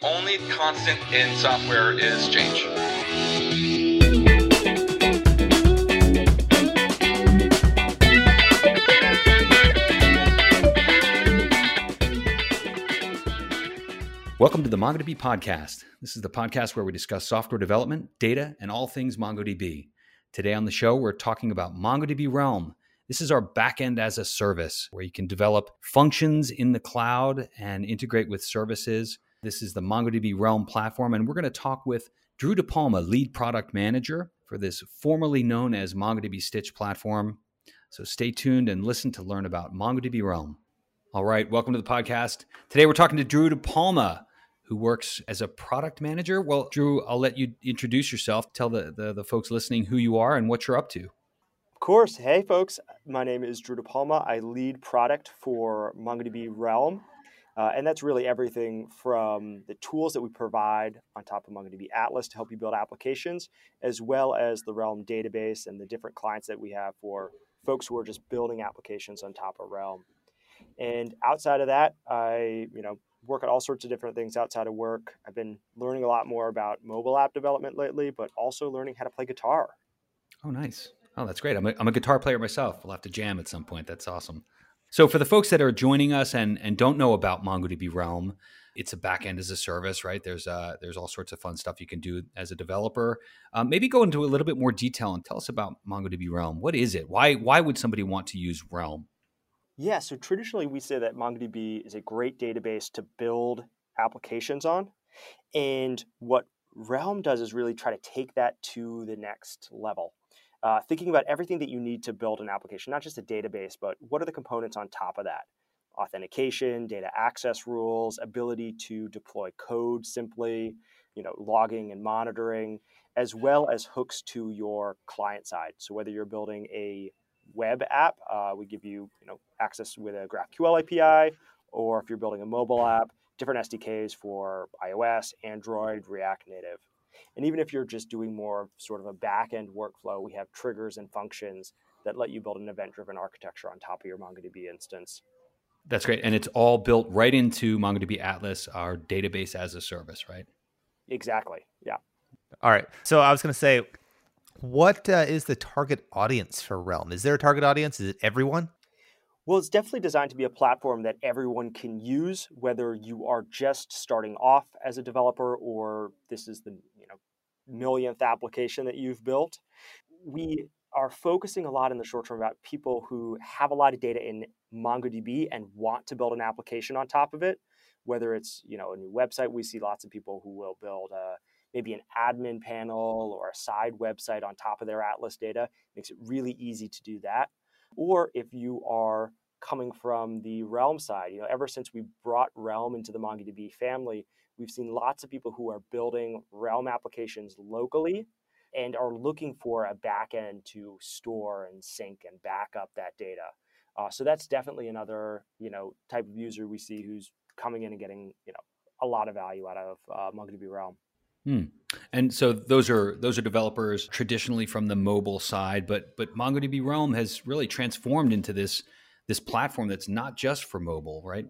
the only constant in software is change. Welcome to the MongoDB podcast. This is the podcast where we discuss software development, data, and all things MongoDB. Today on the show, we're talking about MongoDB Realm. This is our backend as a service where you can develop functions in the cloud and integrate with services. This is the MongoDB Realm platform, and we're going to talk with Drew DiPalma, lead product manager for this formerly known as MongoDB Stitch platform. So stay tuned and listen to learn about MongoDB Realm. All right, welcome to the podcast. Today we're talking to Drew DiPalma, who works as a product manager. Well, Drew, I'll let you introduce yourself. Tell the, the, the folks listening who you are and what you're up to. Of course. Hey, folks. My name is Drew DiPalma. I lead product for MongoDB Realm. Uh, and that's really everything from the tools that we provide on top of MongoDB Atlas to help you build applications, as well as the Realm database and the different clients that we have for folks who are just building applications on top of Realm. And outside of that, I, you know, work at all sorts of different things outside of work. I've been learning a lot more about mobile app development lately, but also learning how to play guitar. Oh, nice. Oh, that's great. I'm a, I'm a guitar player myself. We'll have to jam at some point. That's awesome. So, for the folks that are joining us and, and don't know about MongoDB Realm, it's a backend as a service, right? There's uh, there's all sorts of fun stuff you can do as a developer. Um, maybe go into a little bit more detail and tell us about MongoDB Realm. What is it? Why why would somebody want to use Realm? Yeah, so traditionally we say that MongoDB is a great database to build applications on. And what Realm does is really try to take that to the next level. Uh, thinking about everything that you need to build an application, not just a database, but what are the components on top of that? Authentication, data access rules, ability to deploy code simply, you know, logging and monitoring, as well as hooks to your client side. So whether you're building a web app, uh, we give you you know access with a GraphQL API, or if you're building a mobile app, different SDKs for iOS, Android, React Native. And even if you're just doing more sort of a back-end workflow, we have triggers and functions that let you build an event-driven architecture on top of your MongoDB instance. That's great. And it's all built right into MongoDB Atlas, our database as a service, right? Exactly. Yeah. All right. So I was going to say, what uh, is the target audience for Realm? Is there a target audience? Is it everyone? Well, it's definitely designed to be a platform that everyone can use, whether you are just starting off as a developer or this is the you know millionth application that you've built. We are focusing a lot in the short term about people who have a lot of data in MongoDB and want to build an application on top of it. Whether it's you know a new website, we see lots of people who will build a maybe an admin panel or a side website on top of their Atlas data. It makes it really easy to do that. Or if you are coming from the Realm side, you know, ever since we brought Realm into the MongoDB family, we've seen lots of people who are building Realm applications locally and are looking for a backend to store and sync and back up that data. Uh, so that's definitely another, you know, type of user we see who's coming in and getting, you know, a lot of value out of uh, MongoDB Realm. Hmm. And so those are those are developers traditionally from the mobile side, but but MongoDB Realm has really transformed into this this platform that's not just for mobile, right?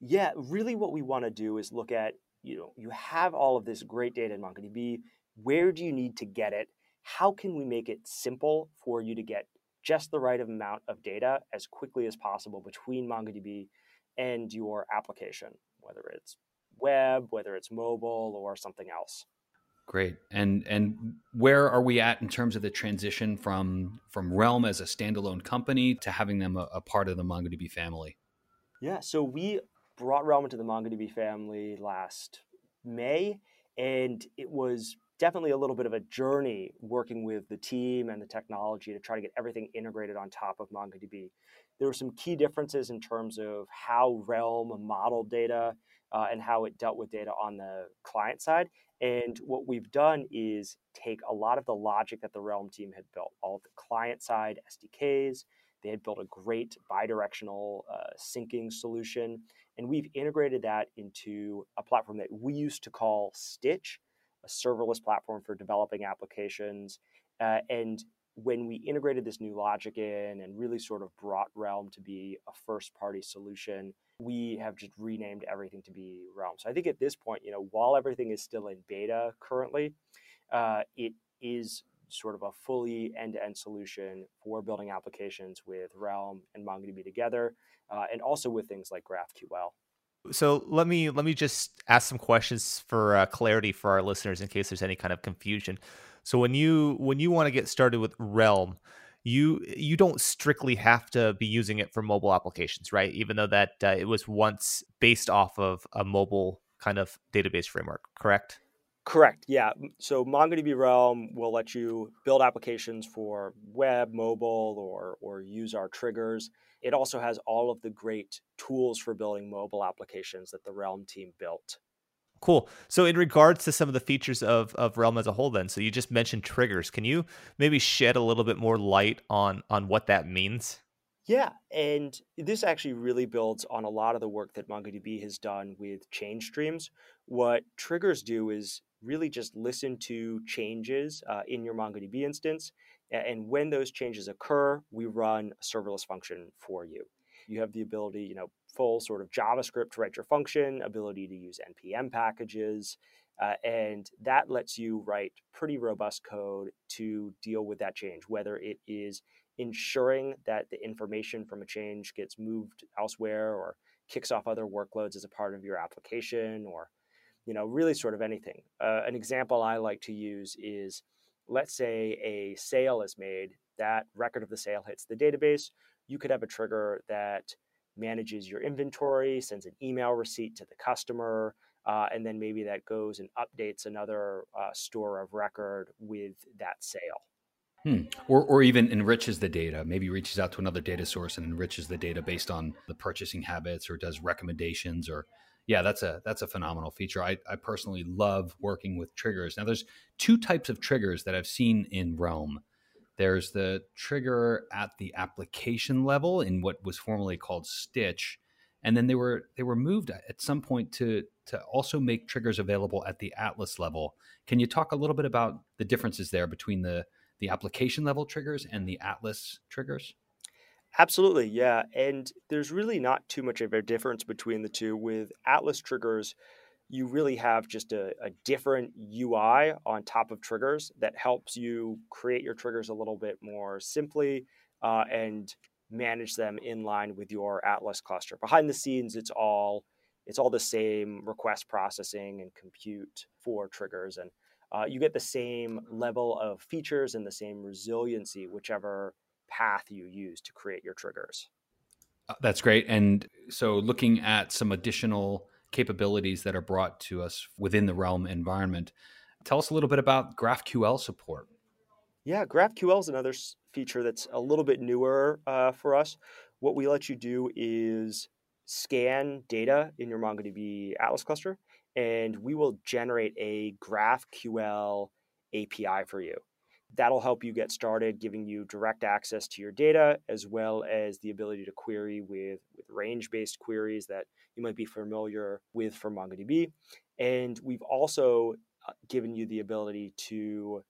Yeah, really what we want to do is look at, you know, you have all of this great data in MongoDB. Where do you need to get it? How can we make it simple for you to get just the right amount of data as quickly as possible between MongoDB and your application, whether it's web, whether it's mobile or something else. Great. And and where are we at in terms of the transition from from Realm as a standalone company to having them a, a part of the MongoDB family? Yeah, so we brought Realm into the MongoDB family last May, and it was definitely a little bit of a journey working with the team and the technology to try to get everything integrated on top of MongoDB. There were some key differences in terms of how Realm modeled data uh, and how it dealt with data on the client side. And what we've done is take a lot of the logic that the Realm team had built, all the client side SDKs. They had built a great bidirectional uh, syncing solution. And we've integrated that into a platform that we used to call Stitch, a serverless platform for developing applications. Uh, and when we integrated this new logic in and really sort of brought Realm to be a first party solution, we have just renamed everything to be Realm. So I think at this point, you know, while everything is still in beta currently, uh, it is sort of a fully end to end solution for building applications with Realm and MongoDB together, uh, and also with things like GraphQL. So let me let me just ask some questions for uh, clarity for our listeners in case there's any kind of confusion. So when you when you want to get started with Realm, you you don't strictly have to be using it for mobile applications, right? Even though that uh, it was once based off of a mobile kind of database framework, correct? Correct. Yeah. So MongoDB Realm will let you build applications for web, mobile, or or use our triggers. It also has all of the great tools for building mobile applications that the Realm team built. Cool. So, in regards to some of the features of, of Realm as a whole, then, so you just mentioned triggers. Can you maybe shed a little bit more light on on what that means? Yeah, and this actually really builds on a lot of the work that MongoDB has done with change streams. What triggers do is really just listen to changes uh, in your MongoDB instance, and when those changes occur, we run a serverless function for you. You have the ability, you know, full sort of JavaScript to write your function, ability to use NPM packages, uh, and that lets you write pretty robust code to deal with that change, whether it is ensuring that the information from a change gets moved elsewhere or kicks off other workloads as a part of your application or you know really sort of anything. Uh, an example i like to use is let's say a sale is made that record of the sale hits the database you could have a trigger that manages your inventory, sends an email receipt to the customer, uh, and then maybe that goes and updates another uh, store of record with that sale. Hmm. Or, or even enriches the data. Maybe reaches out to another data source and enriches the data based on the purchasing habits, or does recommendations. Or yeah, that's a that's a phenomenal feature. I, I personally love working with triggers. Now, there's two types of triggers that I've seen in Realm. There's the trigger at the application level in what was formerly called Stitch, and then they were they were moved at some point to to also make triggers available at the Atlas level. Can you talk a little bit about the differences there between the the application level triggers and the Atlas triggers? Absolutely, yeah. And there's really not too much of a difference between the two. With Atlas triggers, you really have just a, a, different UI on top of triggers that helps you create your triggers a little bit more simply uh, and manage them in line with your Atlas cluster. Behind the scenes, it's all it's all the same request processing and compute for triggers, and uh, you get the same level of features and the same resiliency, whichever path you use to create your triggers. Uh, that's great. And so, looking at some additional capabilities that are brought to us within the Realm environment. Tell us a little bit about GraphQL support. Yeah, GraphQL is another feature that's a little bit newer uh, for us. What we let you do is scan data in your MongoDB Atlas cluster, and we will generate a GraphQL API for you that'll help you get started, giving you direct access to your data as well as the ability to query with, with range based queries that you might be familiar with from MongoDB. And we've also uh, given you the ability to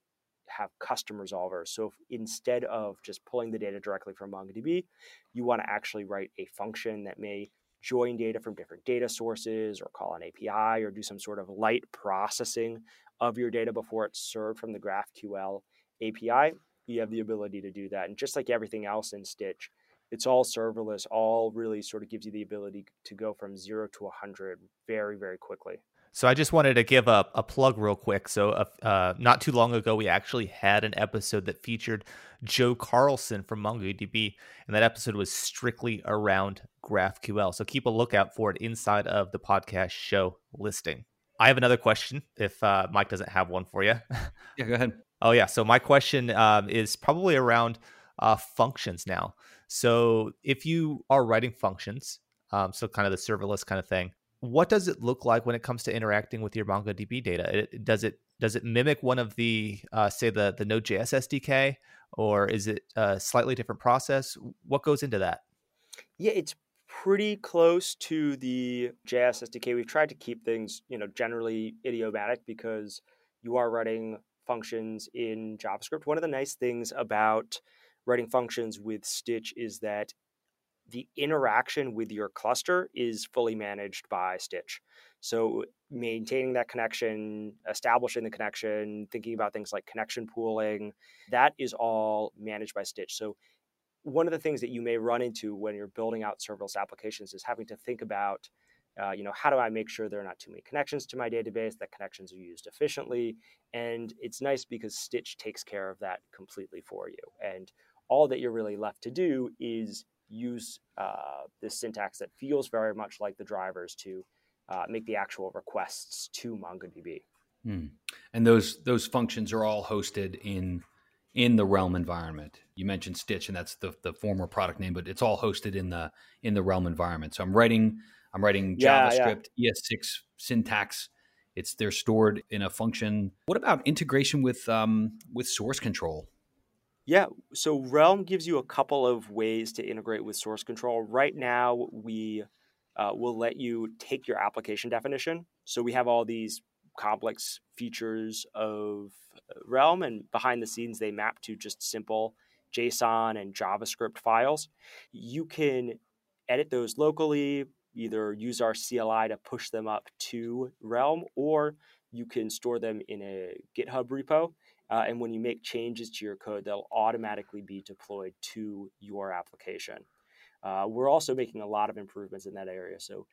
have custom resolvers. So instead of just pulling the data directly from MongoDB, you want to actually write a function that may join data from different data sources or call an API or do some sort of light processing of your data before it's served from the GraphQL API, you have the ability to do that. And just like everything else in Stitch, it's all serverless, all really sort of gives you the ability to go from zero to 100 very, very quickly. So I just wanted to give a, a plug real quick. So uh, uh, not too long ago, we actually had an episode that featured Joe Carlson from MongoDB, and that episode was strictly around GraphQL. So keep a lookout for it inside of the podcast show listing. I have another question if uh, Mike doesn't have one for you. Yeah, go ahead. Oh yeah. So my question um, is probably around uh, functions now. So if you are writing functions, um, so kind of the serverless kind of thing, what does it look like when it comes to interacting with your MongoDB data? It, does it does it mimic one of the uh, say the the Node.js SDK, or is it a slightly different process? What goes into that? Yeah, it's pretty close to the JS SDK. We've tried to keep things, you know, generally idiomatic because you are writing functions in JavaScript. One of the nice things about writing functions with Stitch is that the interaction with your cluster is fully managed by Stitch. So maintaining that connection, establishing the connection, thinking about things like connection pooling, that is all managed by Stitch. So one of the things that you may run into when you're building out serverless applications is having to think about uh, you know how do i make sure there are not too many connections to my database that connections are used efficiently and it's nice because stitch takes care of that completely for you and all that you're really left to do is use uh, this syntax that feels very much like the drivers to uh, make the actual requests to MongoDB. Hmm. And those those functions are all hosted in in the Realm environment. You mentioned Stitch, and that's the the former product name, but it's all hosted in the in the Realm environment. So I'm writing I'm writing Yeah, JavaScript ES6 syntax. It's they're stored in a function. What about integration with um, with source control? Yeah, so Realm gives you a couple of ways to integrate with source control. Right now, we uh, will let you take your application definition. So we have all these complex features of uh, Realm, and behind the scenes, they map to just simple JSON and JavaScript files. You can edit those locally, either use our CLI to push them up to Realm, or you can store them in a GitHub repo. Uh, and when you make changes to your code, they'll automatically be deployed to your application. Uh, we're also making a lot of improvements in that area. So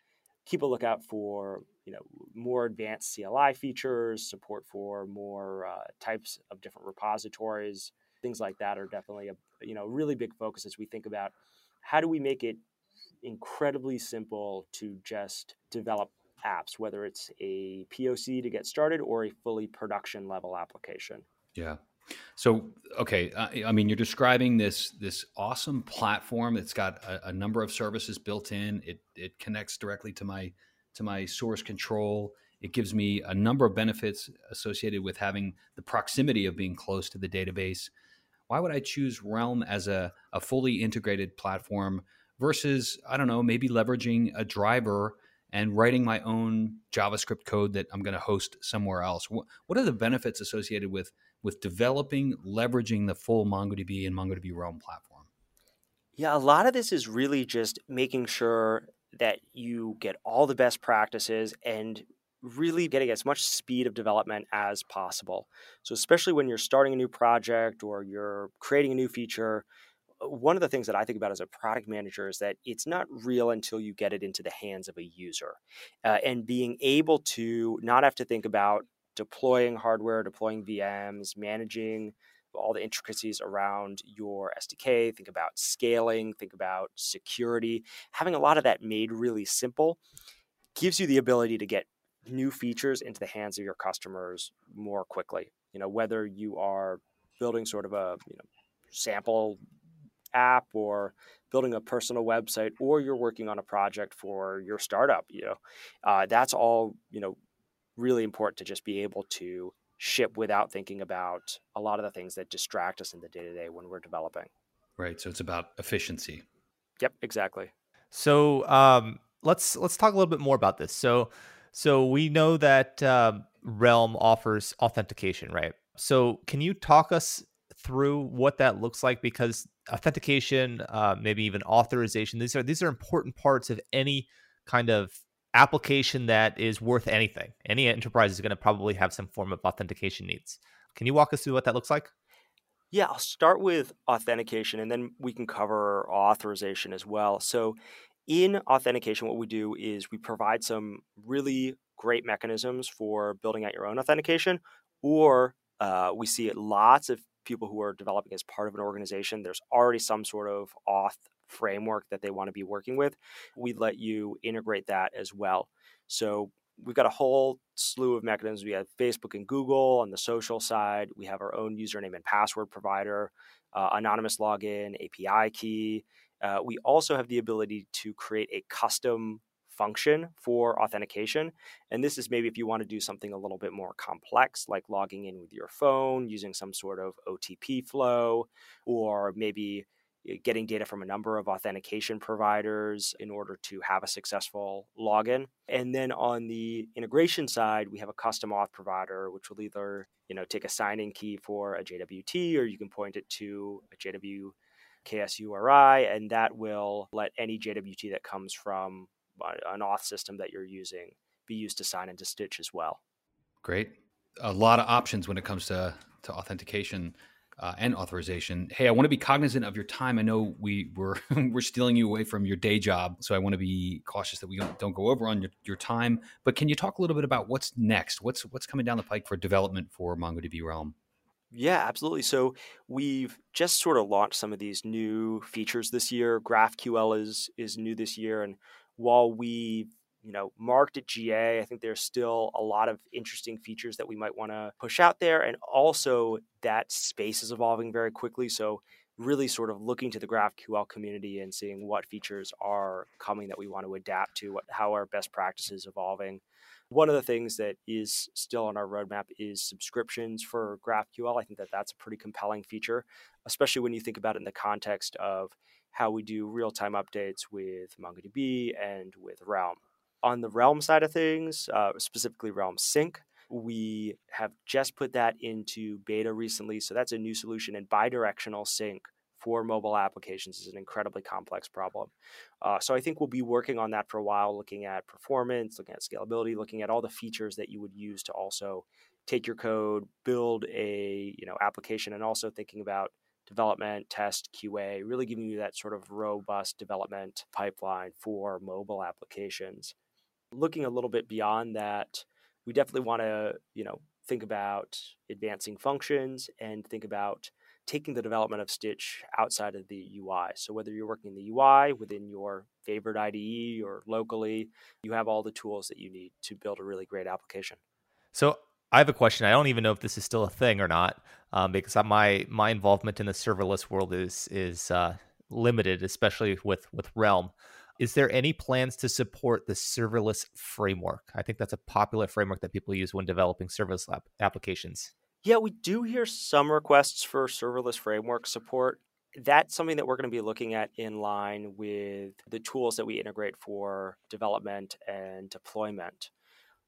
keep a lookout for you know more advanced CLI features, support for more uh, types of different repositories, things like that are definitely a you know really big focus as we think about how do we make it incredibly simple to just develop apps, whether it's a POC to get started or a fully production level application. Yeah. So okay, uh, I mean, you're describing this this awesome platform that's got a, a, number of services built in. It it connects directly to my to my source control. It gives me a number of benefits associated with having the proximity of being close to the database. Why would I choose Realm as a, a fully integrated platform versus I don't know maybe leveraging a driver and writing my own JavaScript code that I'm going to host somewhere else? What, what are the benefits associated with with developing, leveraging the full MongoDB and MongoDB Realm platform? Yeah, a lot of this is really just making sure that you get all the best practices and really getting as much speed of development as possible. So, especially when you're starting a new project or you're creating a new feature, one of the things that I think about as a product manager is that it's not real until you get it into the hands of a user. Uh, and being able to not have to think about deploying hardware, deploying VMs, managing all the intricacies around your SDK, think about scaling, think about security. Having a lot of that made really simple gives you the ability to get new features into the hands of your customers more quickly. You know, whether you are building sort of a, you know, sample app or building a personal website or you're working on a project for your startup, you know, uh, that's all, you know, really important to just be able to ship without thinking about a lot of the things that distract us in the day to day when we're developing. Right. So it's about efficiency. Yep, exactly. So um, let's let's talk a little bit more about this. So so we know that um, Realm offers authentication, right? So can you talk us through what that looks like? Because authentication, uh, maybe even authorization, these are these are important parts of any kind of application that is worth anything. Any enterprise is going to probably have some form of authentication needs. Can you walk us through what that looks like? Yeah, I'll start with authentication and then we can cover authorization as well. So, in authentication, what we do is we provide some really great mechanisms for building out your own authentication, or uh, we see lots of people who are developing as part of an organization. There's already some sort of auth framework that they want to be working with, we let you integrate that as well. So we've got a whole slew of mechanisms. We have Facebook and Google on the social side. We have our own username and password provider, uh, anonymous login, API key. Uh, we also have the ability to create a custom function for authentication. And this is maybe if you want to do something a little bit more complex, like logging in with your phone using some sort of OTP flow, or maybe getting data from a number of authentication providers in order to have a successful login. And then on the integration side, we have a custom auth provider, which will either you know take a signing key for a JWT, or you can point it to a JWKS URI, and that will let any JWT that comes from an auth system that you're using be used to sign into Stitch as well. Great. A lot of options when it comes to, to authentication uh, and authorization. Hey, I want to be cognizant of your time. I know we were we're stealing you away from your day job, so I want to be cautious that we don't, don't go over on your, your time. But can you talk a little bit about what's next? What's what's coming down the pike for development for MongoDB Realm? Yeah, absolutely. So we've just sort of launched some of these new features this year. GraphQL is is new this year, and while we you know marked at GA, I think there's still a lot of interesting features that we might want to push out there, and also that space is evolving very quickly. So really sort of looking to the GraphQL community and seeing what features are coming that we want to adapt to, what how our best practices evolving. One of the things that is still on our roadmap is subscriptions for GraphQL. I think that that's a pretty compelling feature, especially when you think about it in the context of how we do real time updates with MongoDB and with Realm. On the Realm side of things, uh, specifically Realm Sync, we have just put that into beta recently. So that's a new solution and bidirectional sync for mobile applications is an incredibly complex problem. Uh, so I think we'll be working on that for a while, looking at performance, looking at scalability, looking at all the features that you would use to also take your code, build a you know application, and also thinking about development, test, QA, really giving you that sort of robust development pipeline for mobile applications. Looking a little bit beyond that, we definitely want to you know think about advancing functions and think about taking the development of Stitch outside of the UI. So whether you're working in the UI within your favorite IDE or locally, you have all the tools that you need to build a really great application. So I have a question. I don't even know if this is still a thing or not, um, because my my involvement in the serverless world is is uh, limited, especially with with Realm. Is there any plans to support the serverless framework? I think that's a popular framework that people use when developing serverless app- applications. Yeah, we do hear some requests for serverless framework support. That's something that we're going to be looking at in line with the tools that we integrate for development and deployment.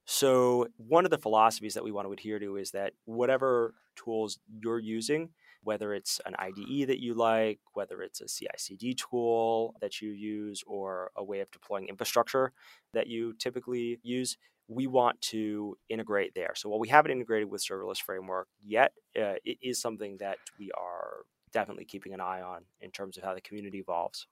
So, one of the philosophies that we want to adhere to is that whatever tools you're using, whether it's an IDE that you like, whether it's a CI CD tool that you use, or a way of deploying infrastructure that you typically use, we want to integrate there. So while we haven't integrated with serverless framework yet, uh, it is something that we are definitely keeping an eye on in terms of how the community evolves.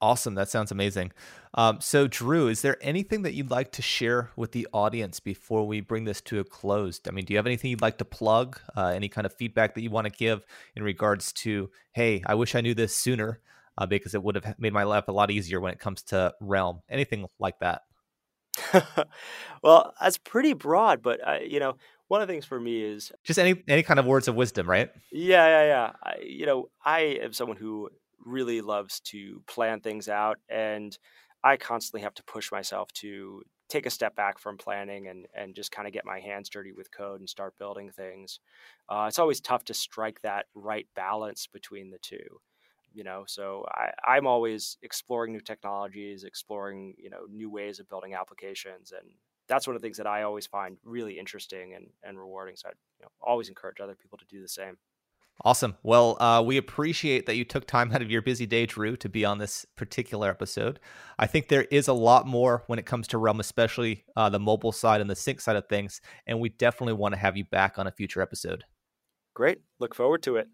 Awesome. That sounds amazing. Um, so, Drew, is there anything that you'd like to share with the audience before we bring this to a close? I mean, do you have anything you'd like to plug? Uh, any kind of feedback that you want to give in regards to, hey, I wish I knew this sooner uh, because it would have made my life a lot easier when it comes to Realm? Anything like that? well, that's pretty broad, but uh, you know, one of the things for me is just any any kind of words of wisdom, right? Yeah, yeah, yeah. I, you know, I am someone who really loves to plan things out, and I constantly have to push myself to take a step back from planning and and just kind of get my hands dirty with code and start building things. Uh, it's always tough to strike that right balance between the two you know so I, i'm always exploring new technologies exploring you know new ways of building applications and that's one of the things that i always find really interesting and, and rewarding so i you know, always encourage other people to do the same awesome. Well uh, we appreciate that you took time out of your busy day drew to be on this particular episode. I think there is a lot more when it comes to realm especially uh, the mobile side and the sync side of things and we definitely want to have you back on a future episode. Great. Look forward to it.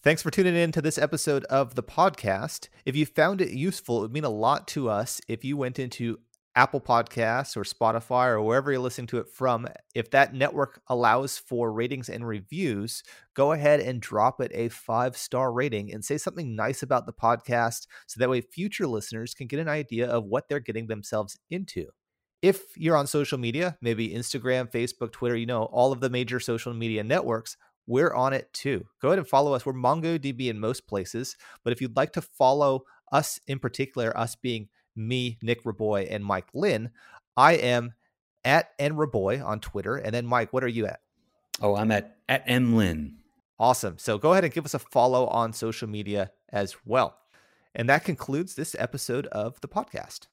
Thanks for tuning in to this episode of the podcast. If you found it useful, it would mean a lot to us if you went into Apple Podcasts or Spotify or wherever you're listening to it from. If that network allows for ratings and reviews, go ahead and drop it a five star rating and say something nice about the podcast so that way future listeners can get an idea of what they're getting themselves into. If you're on social media, maybe Instagram, Facebook, Twitter, you know, all of the major social media networks, we're on it too. Go ahead and follow us. We're MongoDB in most places, but if you'd like to follow us in particular, us being me, Nick Raboy, and Mike Lynn, I am at nraboy on Twitter. And then Mike, what are you at? Oh, I'm at at mlynn. Awesome. So go ahead and give us a follow on social media as well. And that concludes this episode of the podcast.